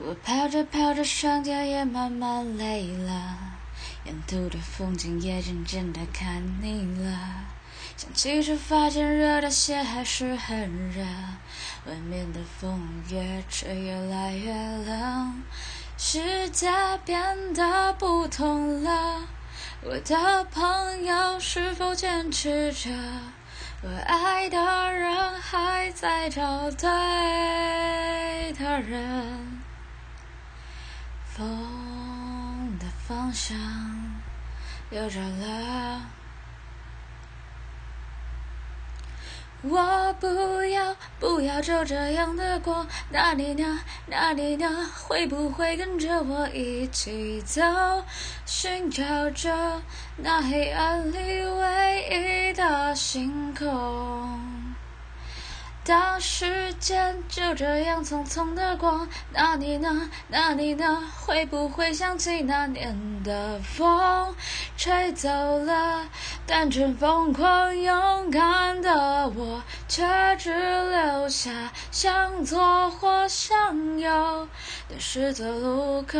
我跑着跑着，双脚也慢慢累了，沿途的风景也渐渐的看腻了。想起出发前热的鞋还是很热，外面的风越吹越来越冷，世界变得不同了。我的朋友是否坚持着？我爱的人还在找对的人。风的方向又转了，我不要不要就这样的过，那你呢？那你呢？会不会跟着我一起走，寻找着那黑暗里唯一的星空？当时间就这样匆匆的过，那你呢？那你呢？会不会想起那年的风，吹走了单纯疯狂勇敢的我，却只留下向左或向右的十字路口。